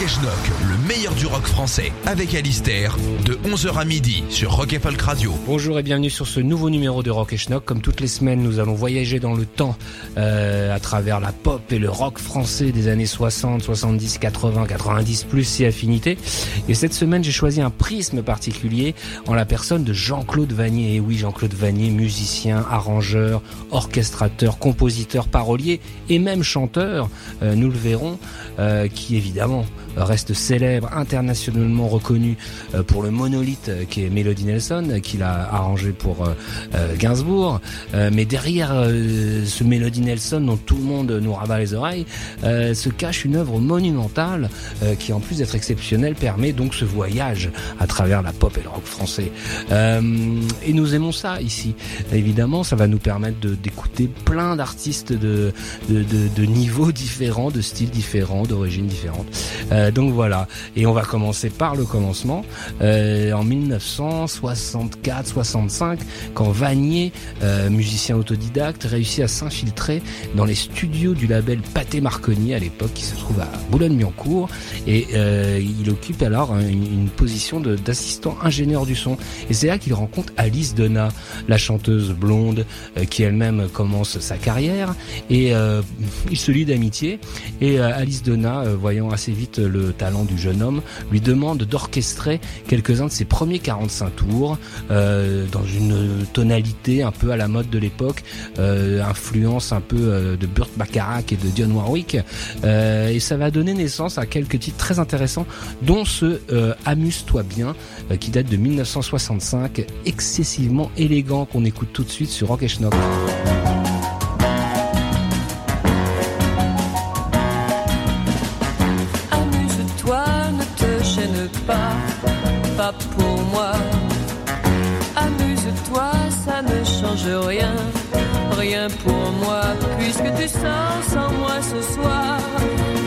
Rock et Schnock, le meilleur du rock français, avec Alistair, de 11h à midi sur Rock et Folk Radio. Bonjour et bienvenue sur ce nouveau numéro de Rock et Schnock. Comme toutes les semaines, nous allons voyager dans le temps euh, à travers la pop et le rock français des années 60, 70, 80, 90 plus si affinité. Et cette semaine, j'ai choisi un prisme particulier en la personne de Jean-Claude Vanier. Et oui, Jean-Claude Vanier, musicien, arrangeur, orchestrateur, compositeur, parolier et même chanteur, euh, nous le verrons, euh, qui évidemment reste célèbre, internationalement reconnu euh, pour le monolithe euh, qui est Melody Nelson, euh, qu'il a arrangé pour Gainsbourg. Mais derrière ce Melody Nelson dont tout le monde nous rabat les oreilles, se cache une œuvre monumentale qui, en plus d'être exceptionnelle, permet donc ce voyage à travers la pop et le rock français. Et nous aimons ça ici. Évidemment, ça va nous permettre d'écouter plein d'artistes de, de, de, de niveaux différents, de styles différents, d'origines différentes. Euh, donc voilà. Et on va commencer par le commencement. Euh, en 1964-65, quand Vanier, euh, musicien autodidacte, réussit à s'infiltrer dans les studios du label Pathé Marconi à l'époque, qui se trouve à Boulogne-Billancourt. Et il occupe alors un- une, position d'assistant ingénieur du son. Et c'est là qu'il rencontre Alice Donna, la chanteuse blonde, qui elle-même commence sa carrière. Et il se lie d'amitié. Et Alice Donna, voyant assez vite le talent du jeune homme, lui demande d'orchestrer quelques-uns de ses premiers 45 tours euh, dans une tonalité un peu à la mode de l'époque, euh, influence un peu euh, de Burt Bacharach et de Dionne Warwick. Et ça va donner naissance à quelques titres très intéressants, dont ce Amuse-toi bien, qui date de 1965, excessivement élégant qu'on écoute tout de suite sur Rock Schnock. Pour moi. Amuse-toi, ça ne change rien, rien pour moi, puisque tu sors sans moi ce soir,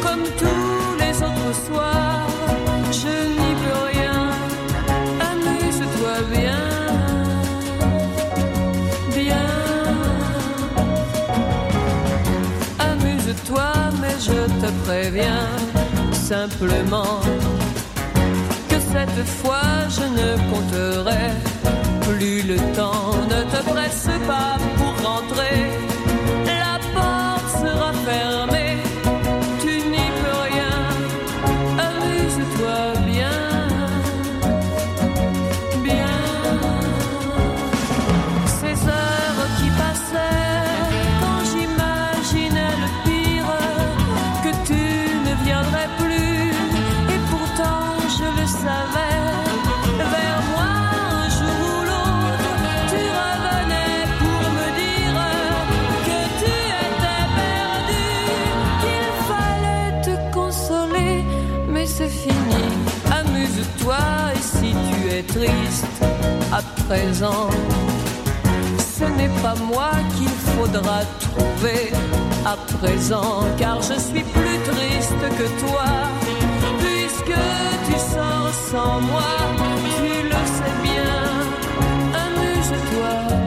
comme tous les autres soirs. Je n'y peux rien, amuse-toi bien, bien. Amuse-toi, mais je te préviens simplement cette fois je ne compterai plus le temps. Ne te presse pas pour rentrer, la porte sera fermée, triste à présent. Ce n'est pas moi qu'il faudra trouver à présent, car je suis plus triste que toi, puisque tu sors sans moi, tu le sais bien. Amuse-toi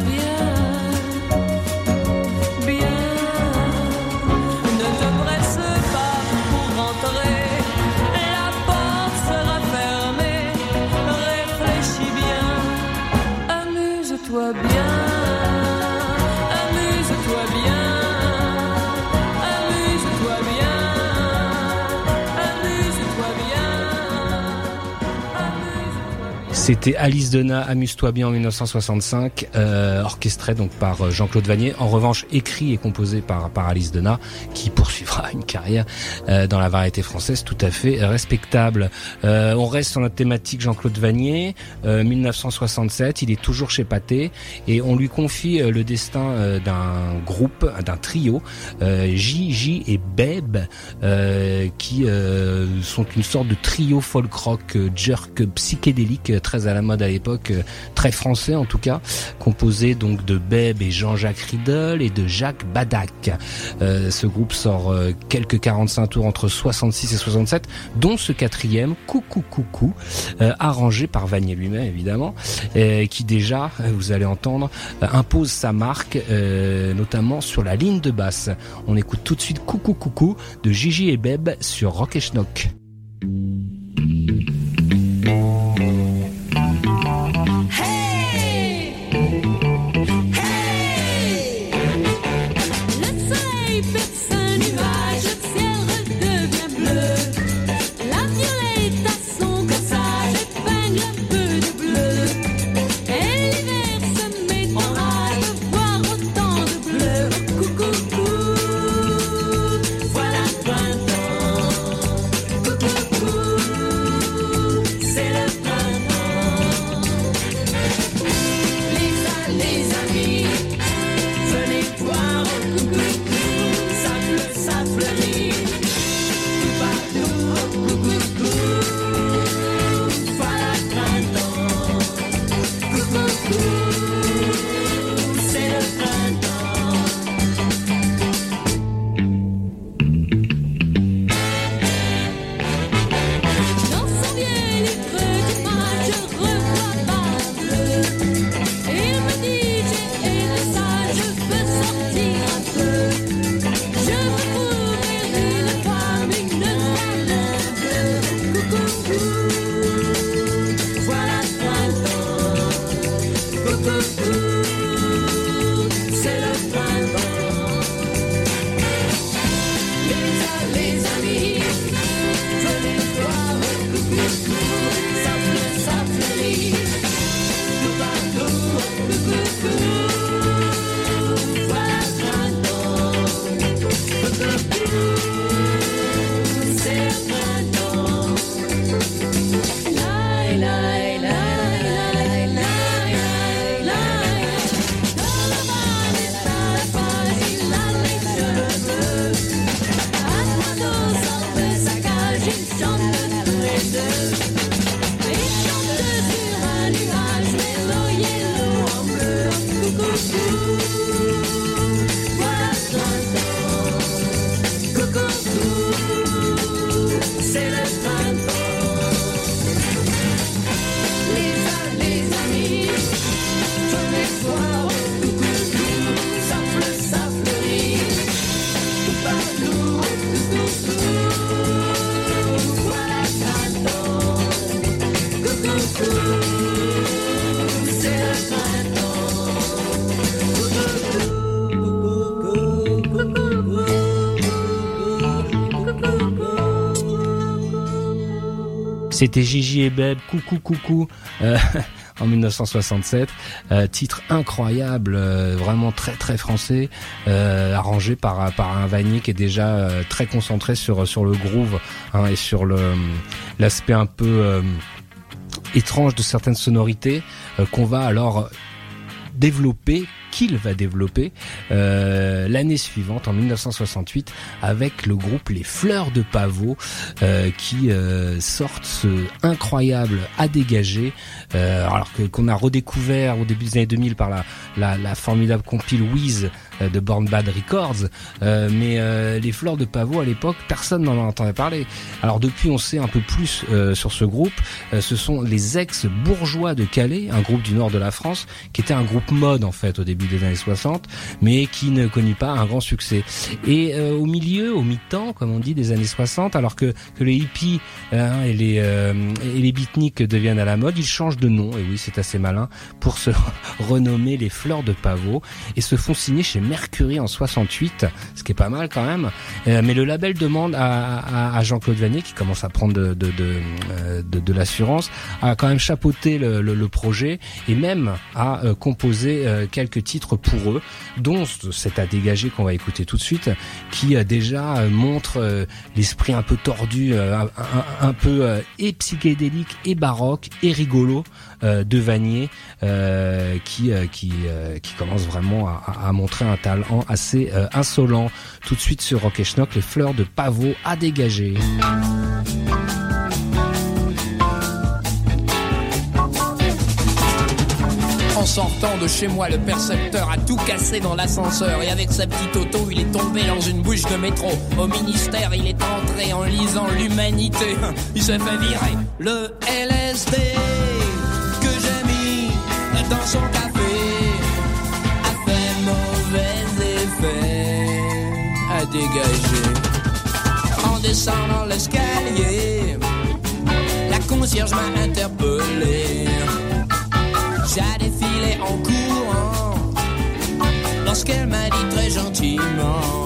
C'était Alice Dena, Amuse-toi bien en 1965, euh, orchestré donc par euh, Jean-Claude Vanier. En revanche, écrit et composé par, par Alice Dena, qui poursuivra une carrière euh, dans la variété française tout à fait respectable. Euh, on reste sur notre thématique Jean-Claude Vanier, 1967, il est toujours chez Pathé et on lui confie le destin d'un groupe, d'un trio, J, et Beb, qui sont une sorte de trio folk rock jerk psychédélique très à la mode à l'époque, euh, très français en tout cas, composé donc de Beb et Jean-Jacques Riddle et de Jacques Badac. Euh, ce groupe sort euh, quelques 45 tours entre 66 et 67, dont ce quatrième, Coucou Coucou, arrangé par Vanier lui-même évidemment, qui déjà, vous allez entendre, impose sa marque, notamment sur la ligne de basse. On écoute tout de suite Coucou Coucou de Gigi et Beb sur Rock et Schnock. C'était Gigi et Beb, coucou coucou. Euh, en 1967, euh, titre incroyable, euh, vraiment très très français, arrangé par par un Vanier qui est déjà très concentré sur sur le groove hein, et sur l'aspect un peu étrange de certaines sonorités qu'on va alors développer qu'il va développer euh, l'année suivante, en 1968, avec le groupe Les Fleurs de Pavot, euh, qui euh, sortent ce incroyable à dégager, alors que qu'on a redécouvert au début des années 2000 par la, la, la formidable compile Wiz de Born Bad Records, mais les Fleurs de Pavot à l'époque, personne n'en entendait parler. Alors depuis, on sait un peu plus sur ce groupe. ce sont les ex-bourgeois de Calais, un groupe du nord de la France, qui était un groupe mode en fait au début début des années 60, mais qui ne connut pas un grand succès. Et euh, au milieu, au mi-temps, comme on dit, des années 60, alors que, que les hippies hein, et les euh, et les beatniks deviennent à la mode, ils changent de nom. Et oui, c'est assez malin pour se renommer les Fleurs de Pavot et se font signer chez Mercury en 68, ce qui est pas mal quand même. Euh, mais le label demande à, Jean-Claude Vanier, qui commence à prendre de de l'assurance, à quand même chapeauter le, projet et même à composer quelques titres pour eux, dont cet à dégager qu'on va écouter tout de suite, qui déjà montre l'esprit un peu tordu, un, un, peu et psychédélique et baroque et rigolo de Vanier, qui qui qui commence vraiment à, montrer un talent assez insolent. Tout de suite sur Rock et Schnock, les fleurs de pavot à dégager. En sortant de chez moi, le percepteur a tout cassé dans l'ascenseur et avec sa petite auto, il est tombé dans une bouche de métro. Au ministère, il est entré en lisant l'humanité. Il s'est fait virer le LSD dans son café a fait mauvais effet à dégager. En descendant l'escalier, la concierge m'a interpellé. J'ai défilé en courant lorsqu'elle m'a dit très gentiment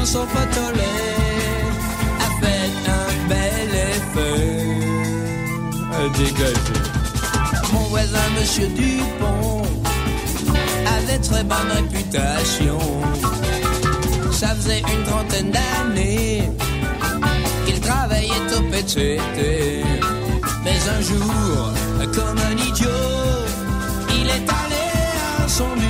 dans son a fait un bel effet à dégager. Mon voisin, monsieur Dupont avait très bonne réputation. Ça faisait une trentaine d'années qu'il travaillait au PCT. Mais un jour, comme un idiot, il est allé à son bureau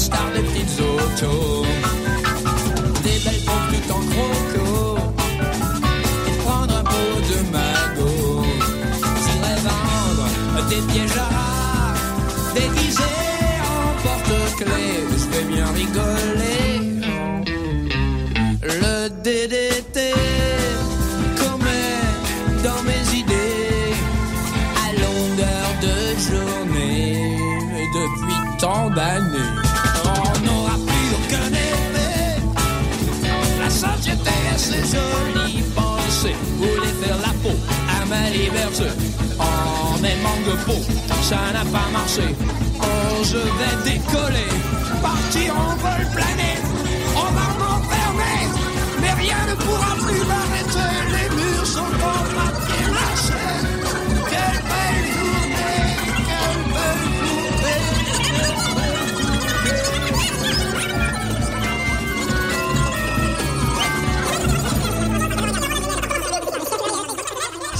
costards, des petites autos. Des belles pompes tout en croco. Et prendre un pot de magot. J'irai vendre des pièges à. Déguisés en porte-clés. Je vais bien rigoler. Le DDT. Comme dans mes idées. À longueur de journée depuis tant d'années. Ça n'a pas marché. Oh, je vais décoller, partir en vol.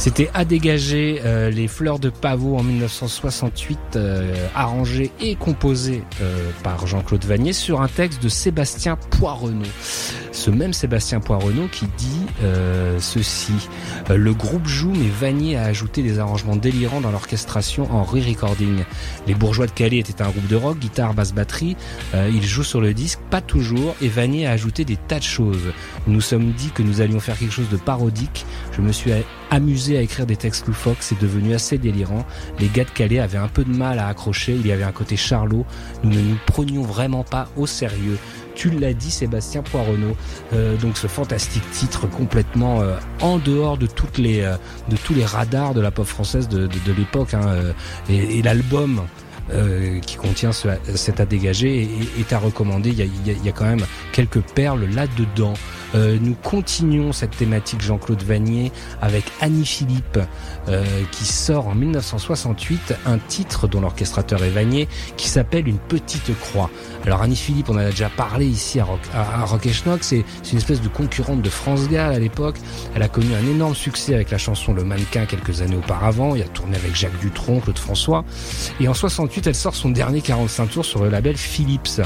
C'était à dégager euh, les fleurs de pavot en 1968, euh, arrangé et composé euh, par Jean-Claude Vanier sur un texte de Sébastien Poireneau. Ce même Sébastien Poireneau qui dit euh, ceci le groupe joue, mais Vanier a ajouté des arrangements délirants dans l'orchestration en re-recording. Les bourgeois de Calais étaient un groupe de rock, guitare, basse, batterie. Euh, ils jouent sur le disque, pas toujours, et Vanier a ajouté des tas de choses. Nous nous sommes dit que nous allions faire quelque chose de parodique. Je me suis amusé à écrire des textes loufoques, c'est devenu assez délirant. Les gars de Calais avaient un peu de mal à accrocher, il y avait un côté charlot. Nous ne nous prenions vraiment pas au sérieux. Tu l'as dit, Sébastien Poireneau. Euh, donc ce fantastique titre complètement euh, en dehors de toutes les euh, de tous les radars de la pop française de, de, l'époque. Hein, et, et l'album. Euh, qui contient ce, cet à dégager et est à recommander. Il y a, il y a, quand même quelques perles là-dedans. Euh, nous continuons cette thématique Jean-Claude Vanier avec Annie Philippe euh, qui sort en 1968 un titre dont l'orchestrateur est Vanier qui s'appelle Une petite croix. Alors Annie Philippe, on en a déjà parlé ici à Rock, à Rock et Schnock, c'est une espèce de concurrente de France Gall à l'époque. Elle a connu un énorme succès avec la chanson Le Mannequin quelques années auparavant. Il a tourné avec Jacques Dutronc, Claude François. Et en 68, elle sort son dernier 45 tours sur le label Philips,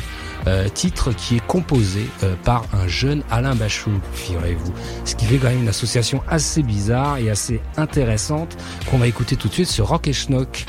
euh, titre qui est composé euh, par un jeune Alain Bachou, figurez-vous. Ce qui fait quand même une association assez bizarre et assez intéressante qu'on va écouter tout de suite sur Rock et Schnock.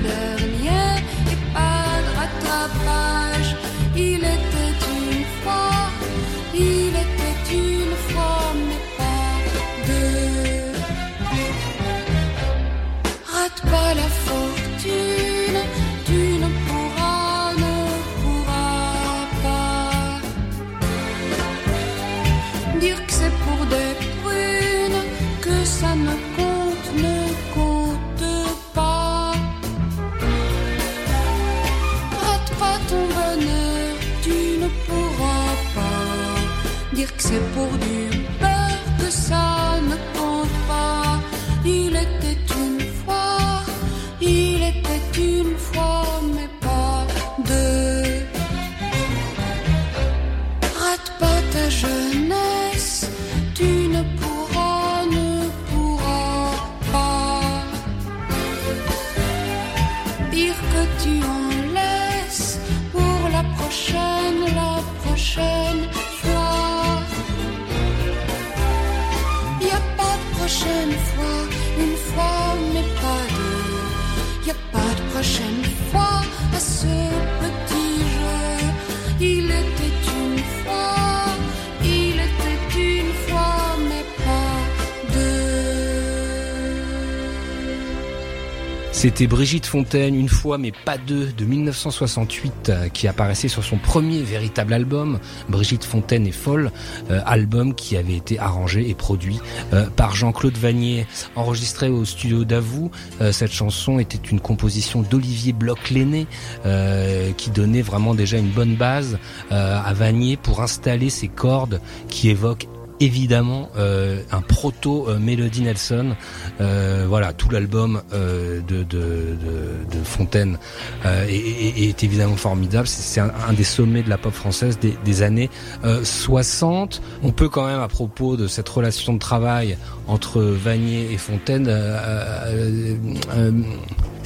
matter C'était Brigitte Fontaine, une fois mais pas deux, de 1968, euh, qui apparaissait sur son premier véritable album, Brigitte Fontaine est folle, euh, album qui avait été arrangé et produit euh, par Jean-Claude Vanier, enregistré au studio d'Avou. cette chanson était une composition d'Olivier Bloch-Lenné, qui donnait vraiment déjà une bonne base à Vanier pour installer ses cordes qui évoquent évidemment euh, un proto euh, Nelson. Euh, voilà, tout l'album de, de, Fontaine est, évidemment formidable. C'est un, des sommets de la pop française des années 60. On peut quand même, à propos de cette relation de travail entre Vanier et Fontaine,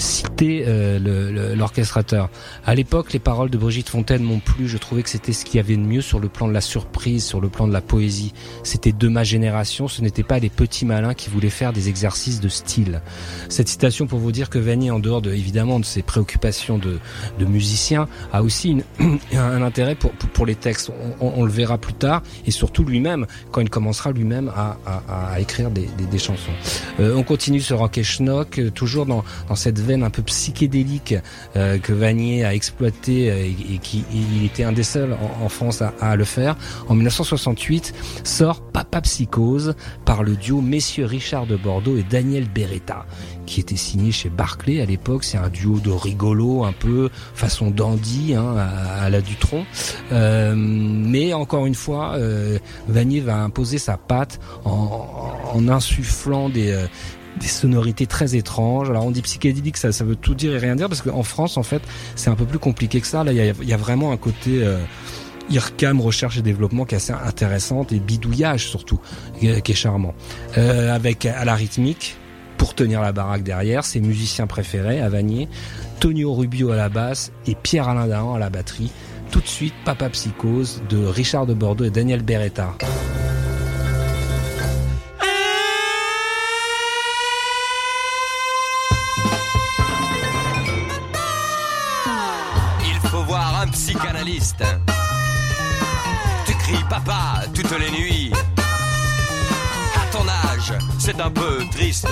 citer euh, l'orchestrateur. à l'époque, les paroles de Brigitte Fontaine m'ont plu. Je trouvais que c'était ce qu'il y avait de mieux sur le plan de la surprise, sur le plan de la poésie. C'était de ma génération. Ce n'était pas les petits malins qui voulaient faire des exercices de style. Cette citation pour vous dire que Vanier, en dehors de, évidemment de ses préoccupations de, de musicien, a aussi un intérêt pour, pour, les textes. On, le verra plus tard et surtout lui-même quand il commencera lui-même à, à, à, écrire des, des, des chansons. Euh, on continue ce rock et schnock, euh, toujours dans, dans cette veine un peu psychédélique euh, que Vanier a exploité euh, et, qui il était un des seuls en, France à, le faire. En 1968 sort Papa Psychose par le duo Messieurs Richard de Bordeaux et Daniel Beretta qui était signé chez Barclay à l'époque. C'est un duo de rigolo, un peu façon dandy hein, à, la Dutron. Euh, mais encore une fois, Vanier va imposer sa patte en insufflant des, des sonorités très étranges. Alors on dit psychédélique, ça, ça veut tout dire et rien dire parce qu'en France, en fait, c'est un peu plus compliqué que ça. Là, il y a, vraiment un côté euh, IRCAM, recherche et développement qui est assez intéressant et bidouillage surtout, qui est charmant. Euh, avec à la rythmique, pour tenir la baraque derrière, ses musiciens préférés, à Vanier, Tonio Rubio à la basse et Pierre-Alain Dahan à la batterie. Tout de suite, Papa Psychose de Richard de Bordeaux et Daniel Beretta. Tu cries papa toutes les nuits. À ton âge, c'est un peu triste.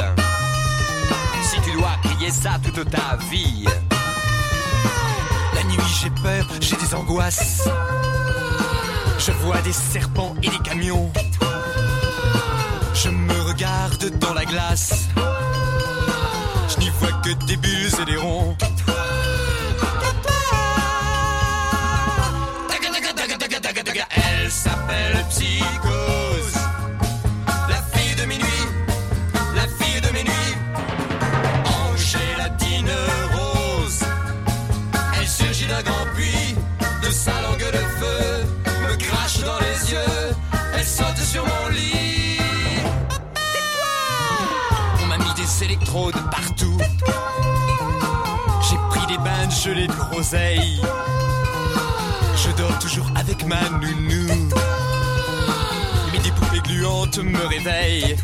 Si tu dois crier ça toute ta vie. La nuit, j'ai peur, j'ai des angoisses. Je vois des serpents et des camions. Je me regarde dans la glace. J'ai pris des bains de gelée de groseille. Je dors toujours avec ma nounou. Mais des poupées gluantes me réveillent.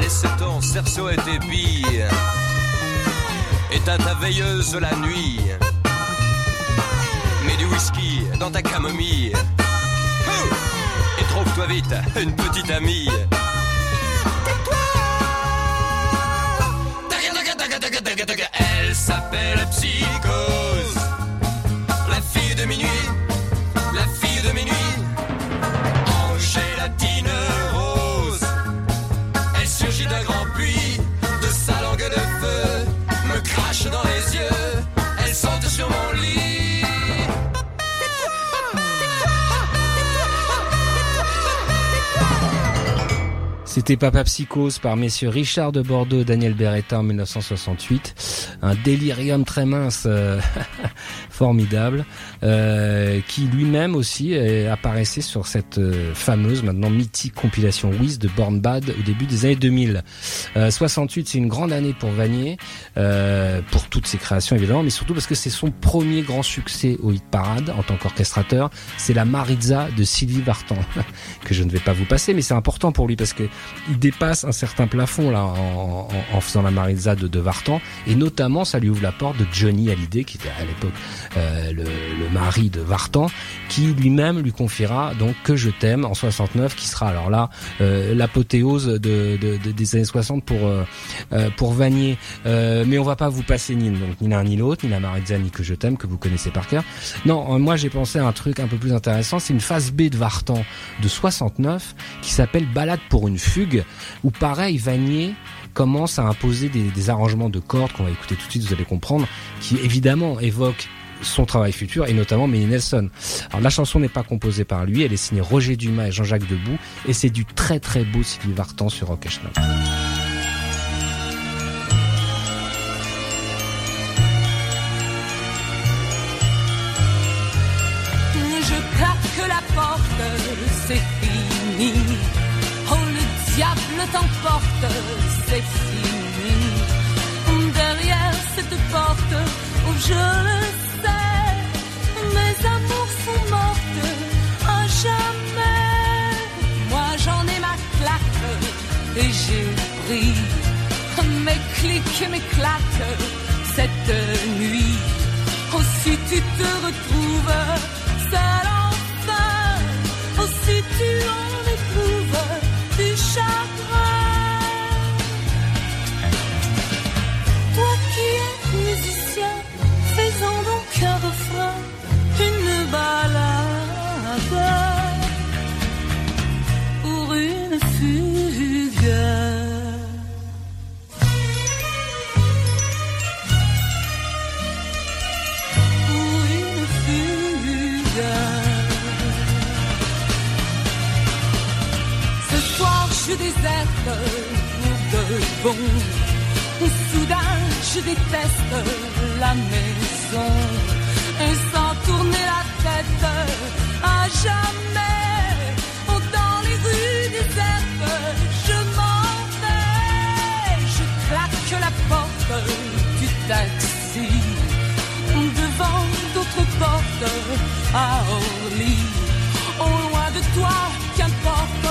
Laisse ton cerceau et tes billes. Éteins ta veilleuse la nuit. Mets du whisky dans ta camomille. Et trouve-toi vite une petite amie. S'appelle Psychose de minuit, la fille de minuit, Angélatine rose. Elle surgit d'un grand puits, de sa langue de feu, me crache dans les yeux, elle saute sur mon lit. C'était Papa Psychose par messieurs Richard de Bordeaux Daniel Beretta en 1968. Un délirium très mince, euh, formidable. Euh, qui lui-même aussi euh, apparaissait sur cette euh, fameuse, maintenant mythique compilation Wiz de Born Bad au début des années 2000. 68, c'est une grande année pour Vanier, pour toutes ses créations évidemment, mais surtout parce que c'est son premier grand succès au hit parade en tant qu'orchestrateur. C'est la Maritza de Sylvie Vartan, que je ne vais pas vous passer, mais c'est important pour lui parce que il dépasse un certain plafond là en, en- en faisant la Maritza de, de Vartan et notamment ça lui ouvre la porte de Johnny Hallyday qui était à l'époque euh, le, le mari de Vartan qui lui-même lui confiera donc que je t'aime en 69 qui sera alors là euh, l'apothéose de, de- de- des années 60 pour euh, euh, pour Vanier. Euh, mais on va pas vous passer ni donc ni l'un ni l'autre ni la Maritza ni que je t'aime que vous connaissez par cœur. Non euh, moi j'ai pensé à un truc un peu plus intéressant c'est une phase B de Vartan de 69 qui s'appelle Balade pour une fugue où pareil Vanier commence à imposer des, des arrangements de cordes qu'on va écouter tout de suite vous allez comprendre qui évidemment évoquent son travail futur et notamment Mélie Nelson. Alors la chanson n'est pas composée par lui, elle est signée Roger Dumas et Jean-Jacques Debout et c'est du très très beau Sylvie Vartan sur Rock c'est fini. Oh, le diable t'emporte, c'est fini. Derrière cette porte, oh, je le amours sont mortes à jamais. Moi j'en ai ma claque et j'ai pris mes clics et mes claques cette nuit. Oh, si tu te retrouves seul enfin, oh, si tu en éprouves du chagrin. Toi qui es musicien, faisant donc un refrain, balade pour une fugue. pour une fugue. Ce soir je déserte pour de bon. Soudain je déteste la maison. Taxi devant d'autres portes à Orly. Au loin de toi, qu'importe,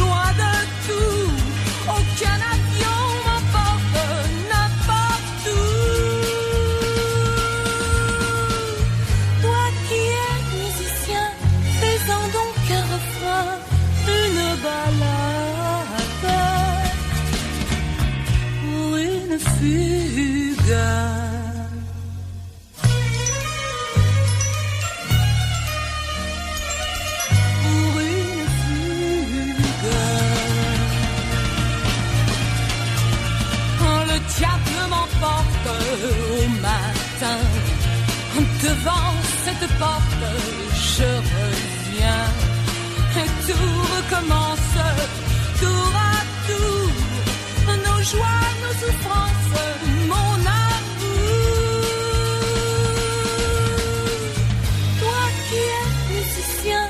loin de tout, aucun avion je reviens. Et tout recommence, tour à tour. Nos joies, nos souffrances, mon amour. Toi qui es musicien,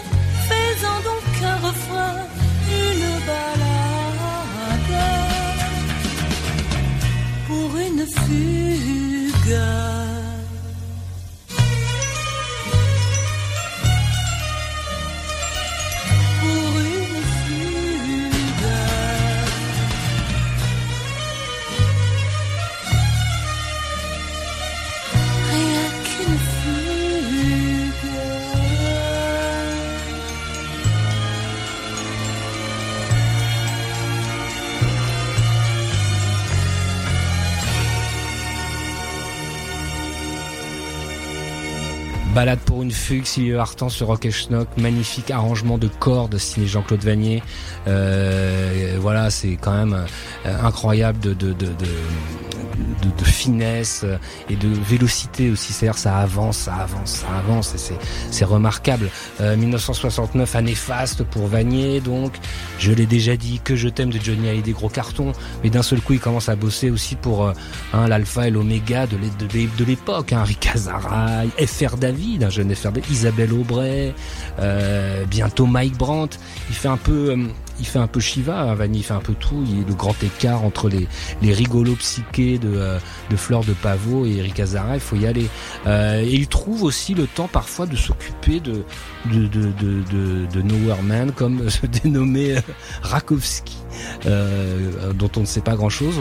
faisant donc un refrain, une balade pour une fugue. Une fugue, Sylvie Vartan sur Rock et Schnock, magnifique arrangement de cordes signé Jean-Claude Vanier. Euh, voilà, c'est quand même euh, incroyable de, de, de, de, de- finesse euh, et de vélocité aussi. C'est-à-dire ça avance, ça avance, ça avance et c'est, remarquable. Euh, 1969, année faste pour Vanier, donc je l'ai déjà dit, que je t'aime de Johnny Hallyday, gros carton. Mais d'un seul coup, il commence à bosser aussi pour euh, hein, l'alpha et l'oméga de, l'é- de, l'é- de l'époque. Hein, Rick Azaray, FR David, un jeune FR David, Isabelle Aubray, euh, bientôt Mike Brandt. Il fait un peu euh, il fait un peu Shiva, Vanny, il fait un peu tout. Il y a le grand écart entre les, les rigolos psychés de, euh, de Fleur de Pavot et Eric Azara, il faut y aller. Euh, et il trouve aussi le temps parfois de s'occuper de, de, de, de, de, de Man, comme se dénommé euh, Rakowski. Dont on ne sait pas grand chose.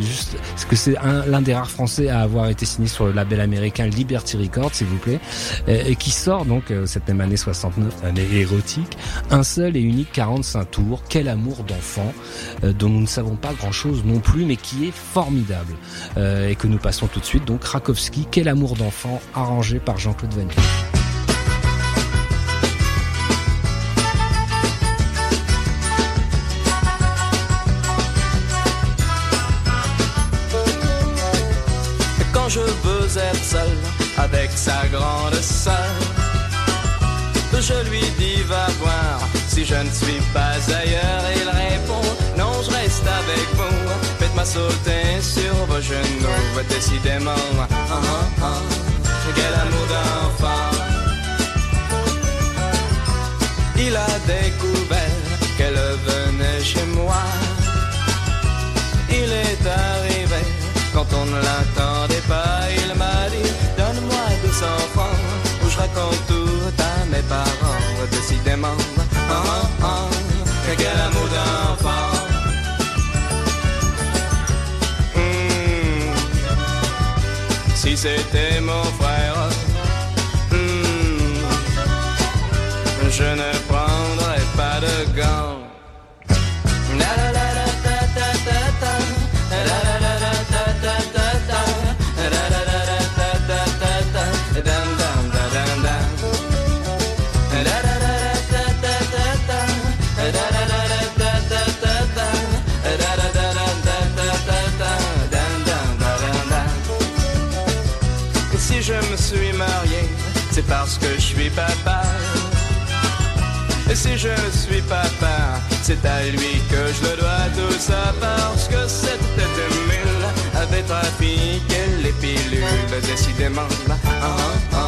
Juste, parce que c'est l'un des rares Français à avoir été signé sur le label américain Liberty Records, s'il vous plaît, et, qui sort donc cette même année 69, année érotique, un seul et unique 45 tours. Quel amour d'enfant, euh, dont nous ne savons pas grand chose non plus, mais qui est formidable euh, et que nous passons tout de suite. Donc Rakowski, Quel amour d'enfant, arrangé par Jean-Claude Vanny. Quand je veux être seul avec sa grande sœur, je lui dis va voir si je ne suis pas ailleurs. Il répond non, je reste avec vous. Faites-moi sauter sur vos genoux, décidément. Ah, ah, ah, quel amour d'enfant. Il a découvert qu'elle venait chez moi. Il est arrivé quand on ne l'attendait pas. Il m'a dit donne-moi deux cents francs où je raconte tout à mes parents. Décidément, Si c'était mon frère, hmm, je ne je suis papa. Et si je suis papa, c'est à lui que je le dois tout ça parce que cette tête mule avait trafiqué les pilules, décidément. Ah, ah,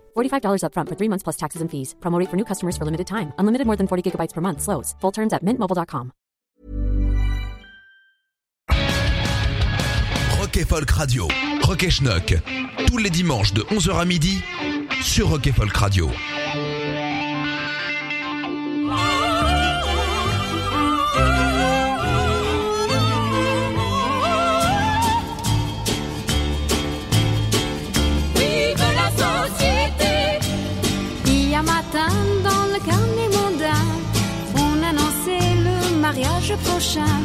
$45 upfront for three months plus taxes and fees. Promo rate for new customers for limited time. Unlimited more than 40 gigabytes per month. Slows. Full terms at mintmobile.com. Rock Folk Radio. Rock et Schnock. Tous les dimanches de 11h à midi sur Rock Folk Radio. Mariage prochain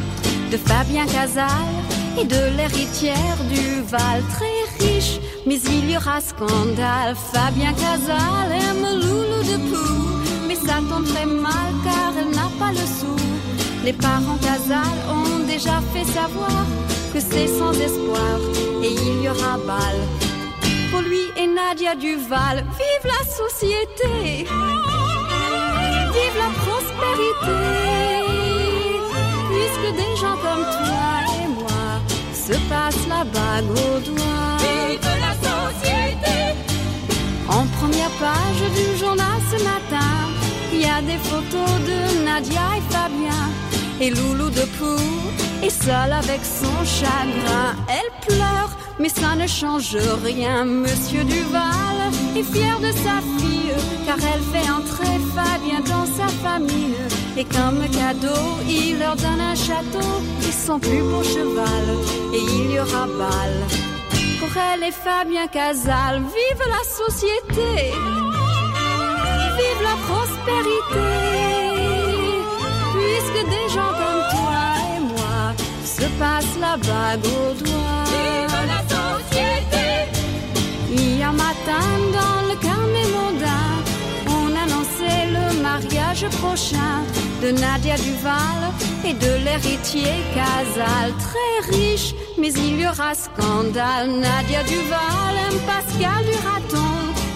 de Fabien Casal et de l'héritière du Val, très riche, mais il y aura scandale. Fabien Casal aime Loulou de Pou, mais ça tombe très mal car elle n'a pas le sou. Les parents Casal ont déjà fait savoir que c'est sans espoir et il y aura balle pour lui et Nadia Duval. Vive la société, vive la prospérité, puisque des gens comme toi et moi se passent la bague au doigt. Vive la société En première page du journal ce matin, il y a des photos de Nadia et Fabien. Et Loulou de Pou est seule avec son chagrin. Elle pleure, mais ça ne change rien. Monsieur Duval est fier de sa fille, car elle fait entrer Fabien dans sa famille. Et comme cadeau, il leur donne un château et son plus beau cheval. Et il y aura bal. Pour elle et Fabien Casal, vive la société, vive la prospérité. Puisque des gens comme toi et moi se passent la bague au doigt. Vive la société. Il y a matin dans le mariage prochain de Nadia Duval et de l'héritier Casal. Très riche, mais il y aura scandale. Nadia Duval aime Pascal du raton,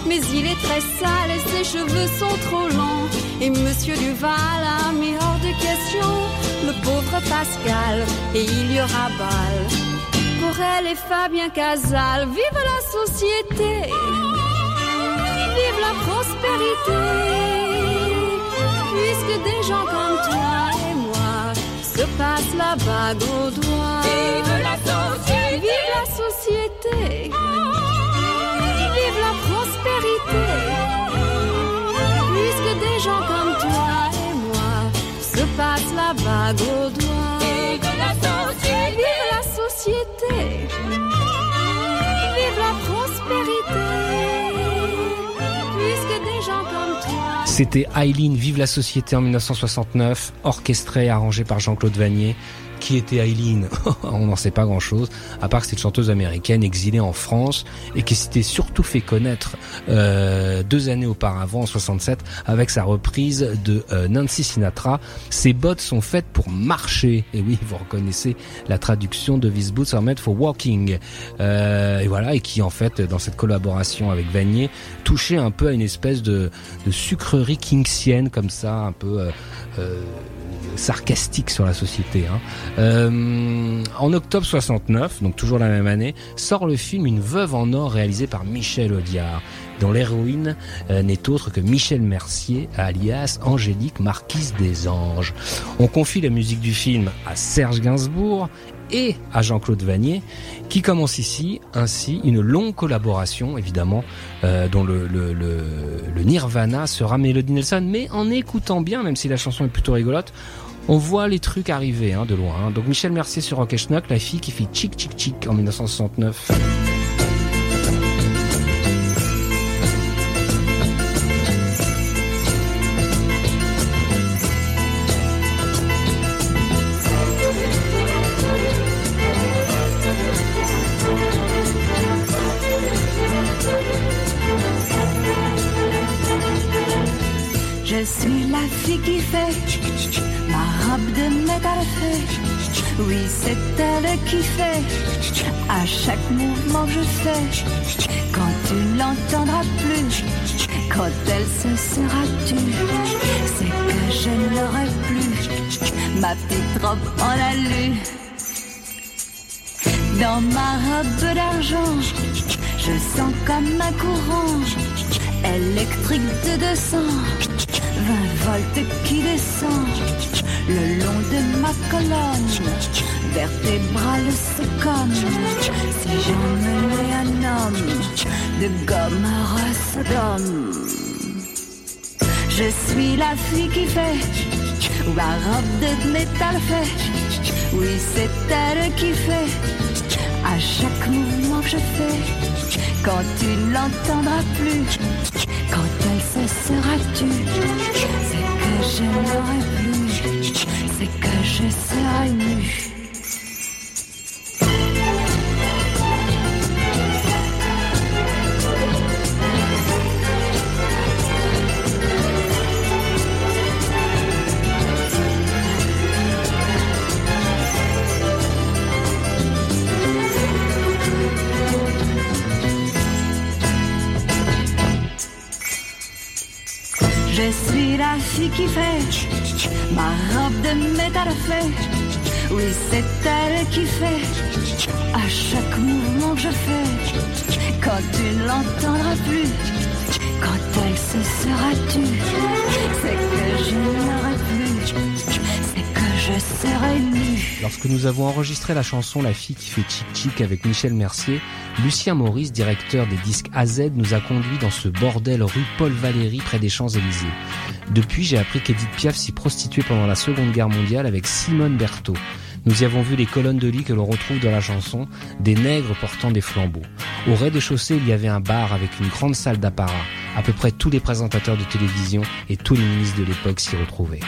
mais il est très sale et ses cheveux sont trop longs. Et Monsieur Duval a mis hors de question le pauvre Pascal, et il y aura balle pour elle et Fabien Casal. Vive la société, vive la prospérité, puisque des gens comme toi et moi se passent la bague au doigt. Vive la société. Vive la société, vive la prospérité, puisque des gens comme toi et moi se passent la bague au doigt. Vive la société. Vive la société. C'était Eileen Vive la société en 1969, orchestré et arrangé par Jean-Claude Vanier. Qui était Eileen On n'en sait pas grand-chose, à part que c'est une chanteuse américaine exilée en France et qui s'était surtout fait connaître euh, deux années auparavant, en 67, avec sa reprise de euh, Nancy Sinatra. Ses bottes sont faites pour marcher. Et oui, vous reconnaissez la traduction de These Boots are made for walking. Euh, et voilà, et qui en fait, dans cette collaboration avec Vanier, touchait un peu à une espèce de, de sucrerie kingsienne comme ça, un peu... sarcastique sur la société. hein. Euh, en octobre 69, donc toujours la même année, sort le film Une veuve en or réalisé par Michel Audiard, dont l'héroïne euh, n'est autre que Michel Mercier, alias Angélique Marquise des Anges. On confie la musique du film à Serge Gainsbourg et à Jean-Claude Vanier, qui commence ici ainsi une longue collaboration, évidemment, euh, dont le, Nirvana sera Melody Nelson, mais en écoutant bien, même si la chanson est plutôt rigolote, on voit les trucs arriver hein, de loin. hein. Donc Michel Mercier sur Rock et la fille qui fait Chic Chic Chic en 1969. Fille qui fait ma robe de métal fait. Oui, c'est elle qui fait à chaque mouvement je fais. Quand tu l'entendras plus, quand elle se sera tue, c'est que je n'aurai plus ma petite robe en alu. Dans ma robe d'argent, je sens comme un courant électrique de 200. 20 volts qui descend le long de ma colonne. Vertébrale c'est comme si j'emmenais un homme de Gomorrhe à Sodome je suis la fille qui fait ma robe de métal fait. Oui c'est elle qui fait. À chaque mouvement que je fais quand tu l'entendras plus quand elle se sera tue, c'est que je n'aurai plus, c'est que je serai nue. Qui fait ma robe de métal fait. Oui, c'est elle qui fait à chaque mouvement que je fais. Quand tu ne l'entendras plus, quand elle se sera tue, c'est que je n'aurai Lorsque nous avons enregistré la chanson La fille qui fait Chic Chic avec Michel Mercier, Lucien Maurice, directeur des disques AZ, nous a conduits dans ce bordel rue Paul Valéry près des Champs-Élysées. Depuis, j'ai appris qu'Edith Piaf s'y prostituait pendant la Seconde Guerre mondiale avec Simone Berthaud. Nous y avons vu les colonnes de lit que l'on retrouve dans la chanson, des nègres portant des flambeaux. Au rez-de-chaussée, il y avait un bar avec une grande salle d'apparat. à peu près tous les présentateurs de télévision et tous les ministres de l'époque s'y retrouvaient.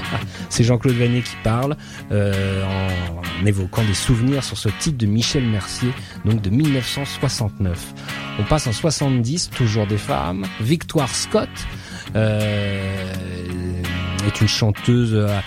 C'est Jean-Claude Vanier qui parle euh, en évoquant des souvenirs sur ce titre de Michel Mercier, donc de 1969. On passe en 70, toujours des femmes. Victoire Scott euh, est une chanteuse euh,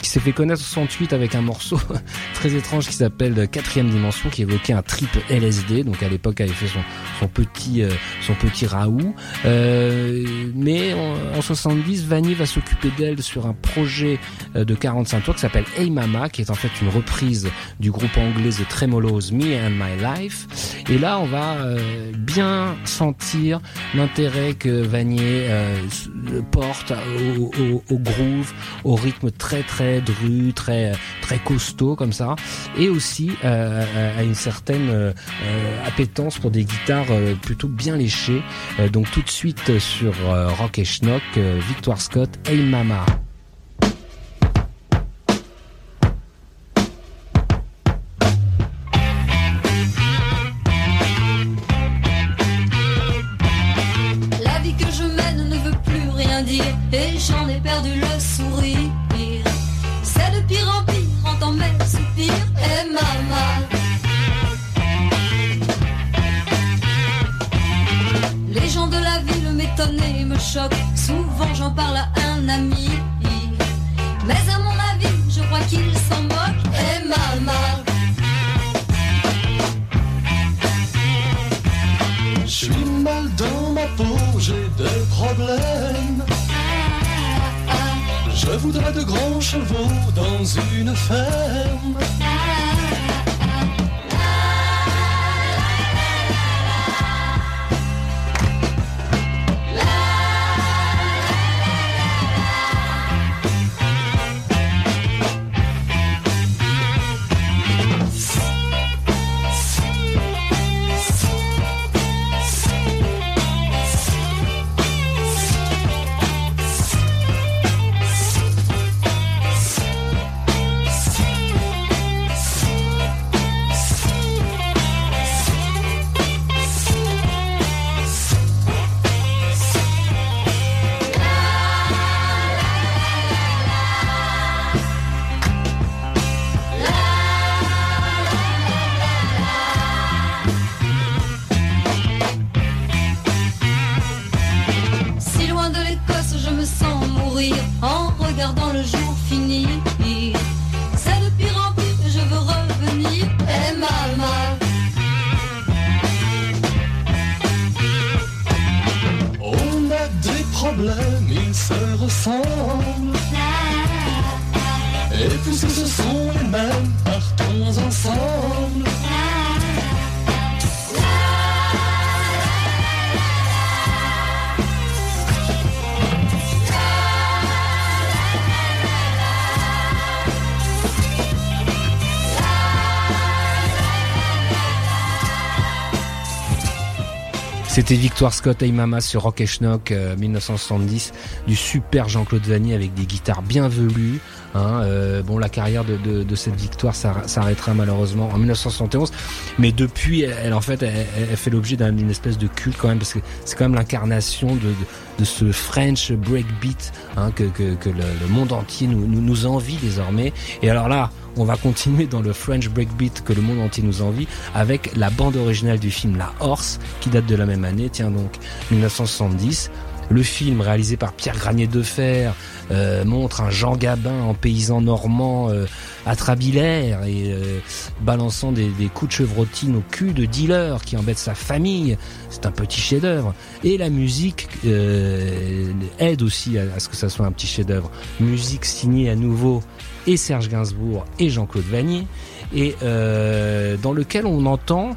qui s'est fait connaître en 68 avec un morceau très étrange qui s'appelle Quatrième Dimension, qui évoquait un trip LSD. Donc à l'époque, avait fait son, son petit euh, son petit Raoult. Euh, mais en, en 70, Vanny va s'occuper d'elle sur un projet euh, de 45 tours qui s'appelle Hey Mama, qui est en fait une reprise du groupe anglais The Tremolos Me and My Life. Et là, on va euh, bien sentir l'intérêt que Vanier euh, porte au, au, au groove, au rythme très très dru, très très costaud comme ça, et aussi euh, à une certaine euh, euh, appétence pour des guitares euh, plutôt bien léchées. Euh, donc tout de suite euh, sur euh, Rock et Schnock, euh, Victoire Scott, Hey Mama. Me choquent. Souvent j'en parle à un ami. Mais à mon avis, je crois qu'il s'en moque. Et maman. Je suis mal dans ma peau, j'ai des problèmes. Je voudrais de grands chevaux dans une ferme. C'était Victoire Scott et Mama sur Rock et Schnock euh, 1970 du super Jean-Claude Vanny avec des guitares bien velues. Hein, euh, bon, la carrière de, de, de cette victoire s'arr- s'arrêtera malheureusement en 1971, mais depuis, elle, en fait, elle, elle fait l'objet d'un- d'une espèce de culte quand même parce que c'est quand même l'incarnation de, de, de ce French breakbeat hein, que, que, que le, le monde entier nous, nous, nous envie désormais. Et alors là, on va continuer dans le French breakbeat que le monde entier nous envie avec la bande originale du film La Horse qui date de la même année, tiens donc 1970. Le film réalisé par Pierre Granier de Fer euh, montre un Jean Gabin en paysan normand euh, atrabilaire et euh, balançant des, coups de chevrotine au cul de dealer qui embête sa famille. C'est un petit chef-d'œuvre. Et la musique euh, aide aussi à, à ce que ça soit un petit chef-d'œuvre. Musique signée à nouveau et Serge Gainsbourg et Jean-Claude Vanier et euh, dans lequel on entend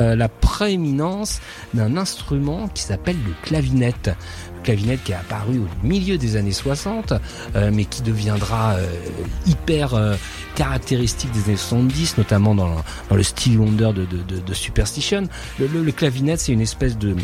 euh, la prééminence d'un instrument qui s'appelle le clavinette. Le clavinette qui est apparu au milieu des années 60, euh, mais qui deviendra hyper euh, caractéristique des années 70, notamment dans, le style Wonder de, Superstition. Le, le, clavinette, c'est une espèce de,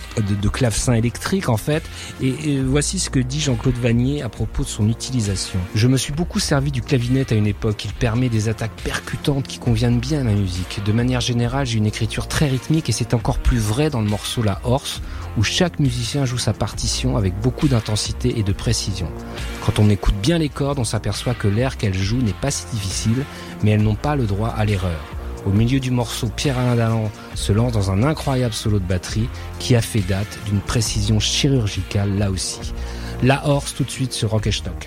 clavecin électrique en fait. Et, voici ce que dit Jean-Claude Vanier à propos de son utilisation. Je me suis beaucoup servi du clavinette à une époque. Il permet des attaques percutantes qui conviennent bien à ma musique. De manière générale, j'ai une écriture très rythmique et c'est encore plus vrai dans le morceau La Horse où chaque musicien joue sa partition avec beaucoup d'intensité et de précision. Quand on écoute bien les cordes, on s'aperçoit que l'air qu'elles jouent n'est pas si difficile, mais elles n'ont pas le droit à l'erreur. Au milieu du morceau, Pierre-Alain Dalland se lance dans un incroyable solo de batterie qui a fait date d'une précision chirurgicale là aussi. La Horse tout de suite sur Rock et Schnock.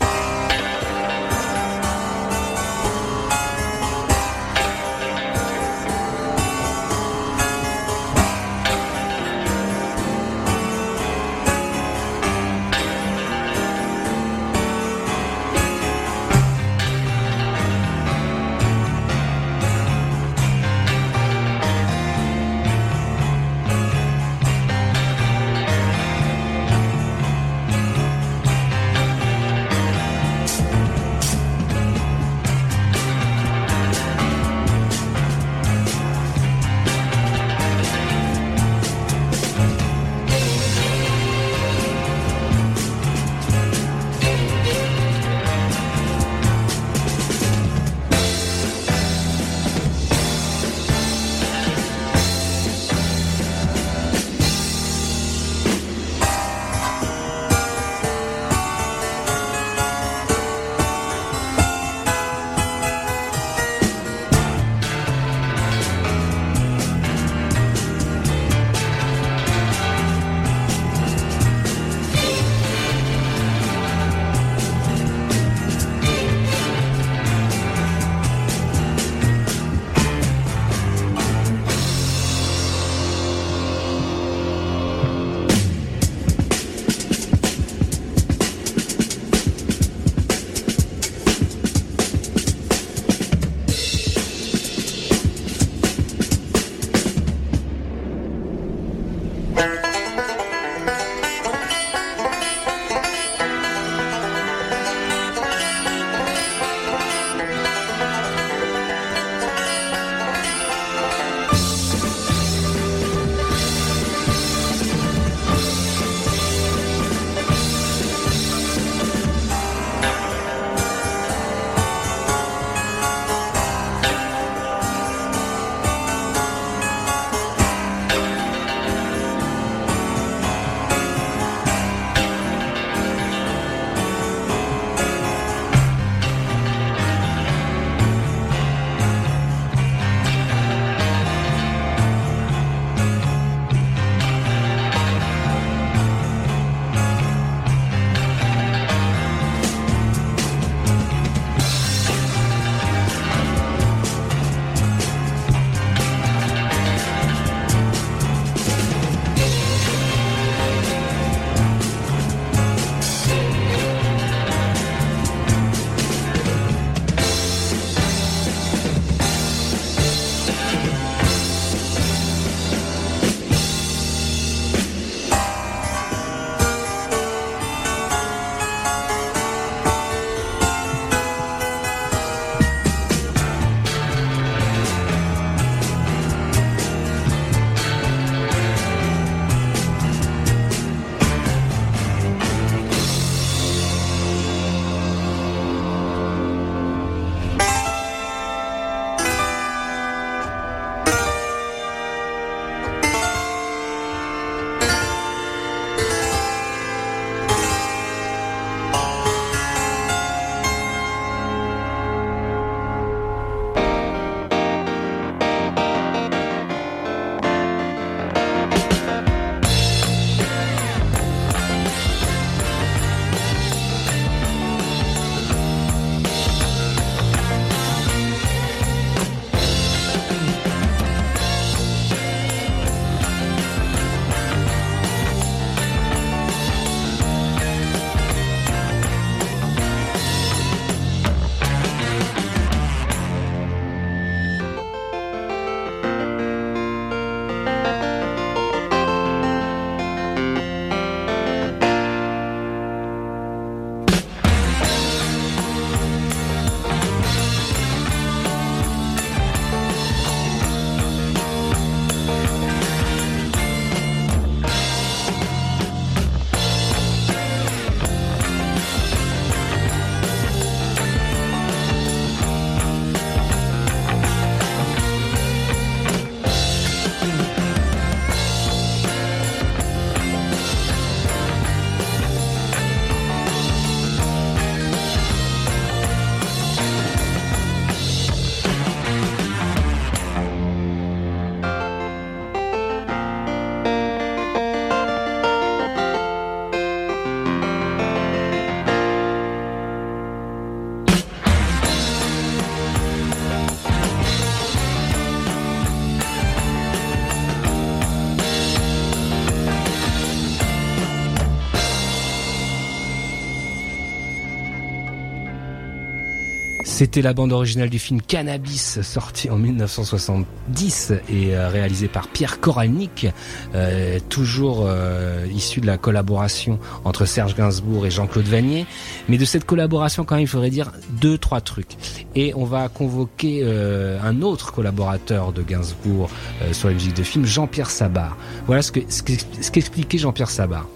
C'était la bande originale du film Cannabis, sorti en 1970 et euh, réalisé par Pierre Koralnik, euh, toujours euh, issu de la collaboration entre Serge Gainsbourg et Jean-Claude Vanier. Mais de cette collaboration, quand même, il faudrait dire deux, trois trucs. Et on va convoquer euh, un autre collaborateur de Gainsbourg euh, sur les musiques de film, Jean-Pierre Sabar. Voilà ce que ce qu'expliquait Jean-Pierre Sabar.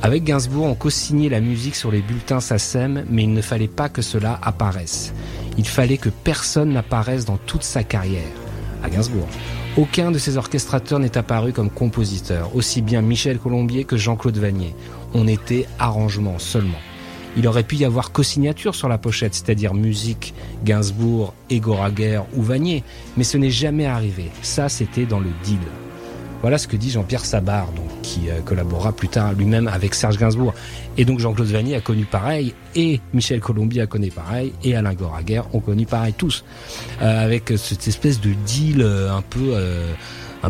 Avec Gainsbourg, on co-signait la musique sur les bulletins SACEM, mais il ne fallait pas que cela apparaisse. Il fallait que personne n'apparaisse dans toute sa carrière. À Gainsbourg. Aucun de ses orchestrateurs n'est apparu comme compositeur, aussi bien Michel Colombier que Jean-Claude Vanier. On était arrangement seulement. Il aurait pu y avoir co-signature sur la pochette, c'est-à-dire musique, Gainsbourg, Egoraguer ou Vanier, mais ce n'est jamais arrivé. Ça, c'était dans le deal. Voilà ce que dit Jean-Pierre Sabar, qui euh, collabora plus tard lui-même avec Serge Gainsbourg. Et donc Jean-Claude Vanier a connu pareil, et Michel Colombier a connu pareil, et Alain Goraguer ont connu pareil tous. Euh, avec cette espèce de deal euh, un peu euh,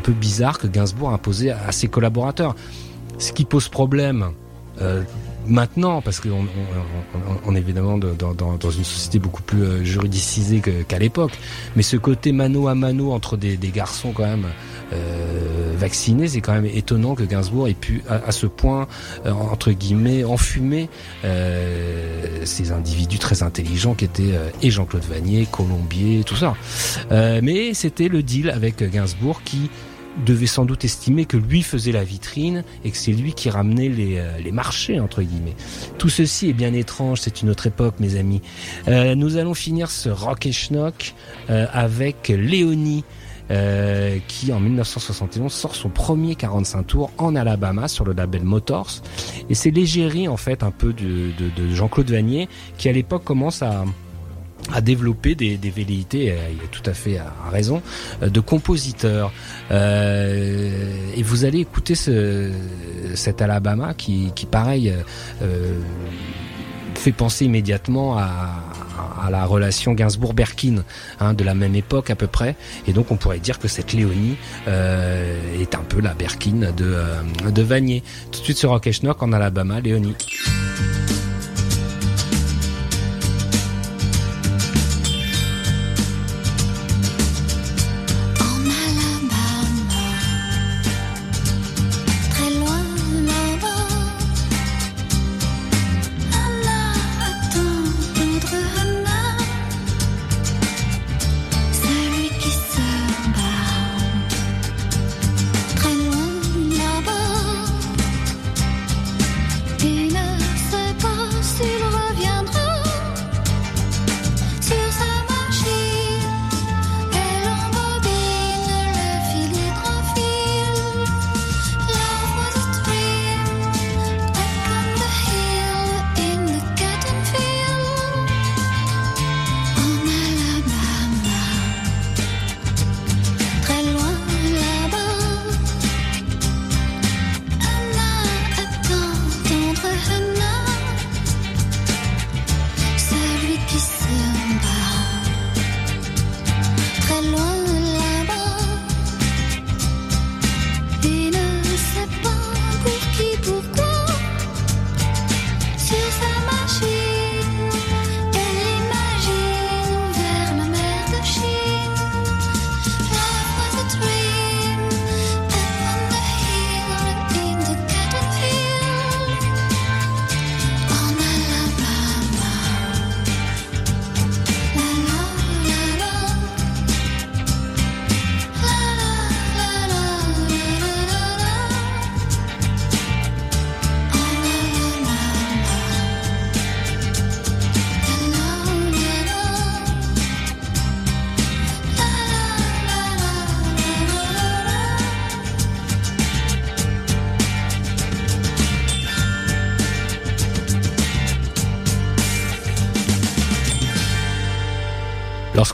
bizarre que Gainsbourg a imposé à, ses collaborateurs. Ce qui pose problème euh, maintenant, parce qu'on on, on- on- on est évidemment de- dans, une société beaucoup plus euh, juridicisée qu'à l'époque, mais ce côté mano à mano entre des, garçons quand même euh, vaccinés, c'est quand même étonnant que Gainsbourg ait pu à, ce point, euh, entre guillemets, enfumer euh, ces individus très intelligents qui étaient euh, et Jean-Claude Vanier, Colombier, tout ça. Mais c'était le deal avec Gainsbourg qui devait sans doute estimer que lui faisait la vitrine et que c'est lui qui ramenait les, les marchés entre guillemets. Tout ceci est bien étrange, c'est une autre époque mes amis. Nous allons finir ce rock et schnock avec Léonie euh, qui en 1971 sort son premier 45 tours en Alabama sur le label Motors et c'est l'égérie en fait un peu de, de, de Jean-Claude Vanier qui à l'époque commence à développer des, velléités, euh, il a tout à fait à à raison, euh, de compositeurs. Euh, et vous allez écouter ce, cet Alabama qui, pareil, euh, euh, fait penser immédiatement à, à la relation Gainsbourg-Berkin, hein, de la même époque à peu près. Et donc on pourrait dire que cette Léonie euh, est un peu la Berkin de, euh, de Vanier. Tout de suite sur Rock Schnock en Alabama, Léonie.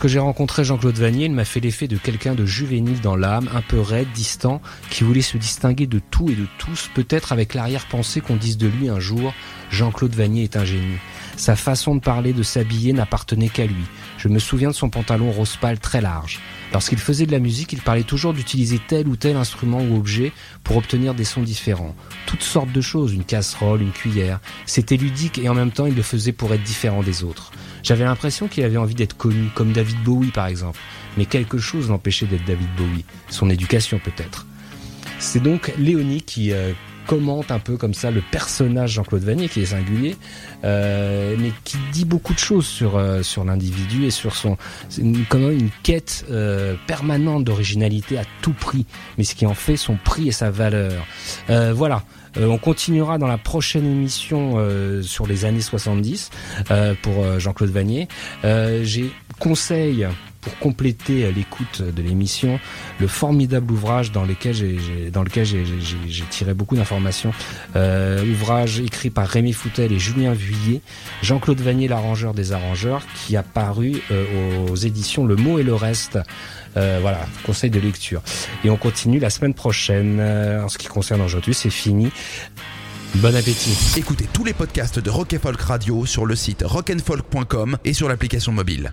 Lorsque j'ai rencontré Jean-Claude Vanier, il m'a fait l'effet de quelqu'un de juvénile dans l'âme, un peu raide, distant, qui voulait se distinguer de tout et de tous, peut-être avec l'arrière-pensée qu'on dise de lui un jour Jean-Claude Vanier est un génie. Sa façon de parler, de s'habiller n'appartenait qu'à lui. Je me souviens de son pantalon rose pâle très large. Lorsqu'il faisait de la musique, il parlait toujours d'utiliser tel ou tel instrument ou objet pour obtenir des sons différents. Toutes sortes de choses, une casserole, une cuillère. C'était ludique et en même temps il le faisait pour être différent des autres. J'avais l'impression qu'il avait envie d'être connu, comme David Bowie par exemple. Mais quelque chose l'empêchait d'être David Bowie. Son éducation peut-être. C'est donc Léonie qui euh, commente un peu comme ça le personnage Jean-Claude Vanier qui est singulier, euh, mais qui dit beaucoup de choses sur euh, sur l'individu et sur son c'est une, une quête euh, permanente d'originalité à tout prix, mais ce qui en fait son prix et sa valeur. Voilà. On continuera dans la prochaine émission sur les années 70 euh, pour Jean-Claude Vanier. J'ai conseil pour compléter euh, l'écoute de l'émission, le formidable ouvrage dans lequel j'ai, tiré beaucoup d'informations. Euh, ouvrage écrit par Rémi Foutel et Julien Vuillet, Jean-Claude Vanier, l'arrangeur des arrangeurs, qui a paru euh, aux éditions Le Mot et le Reste. Euh, voilà, conseil de lecture. Et on continue la semaine prochaine. En ce qui concerne aujourd'hui, c'est fini. Bon appétit. Écoutez tous les podcasts de Rock Folk Radio sur le site rockandfolk.com et sur l'application mobile.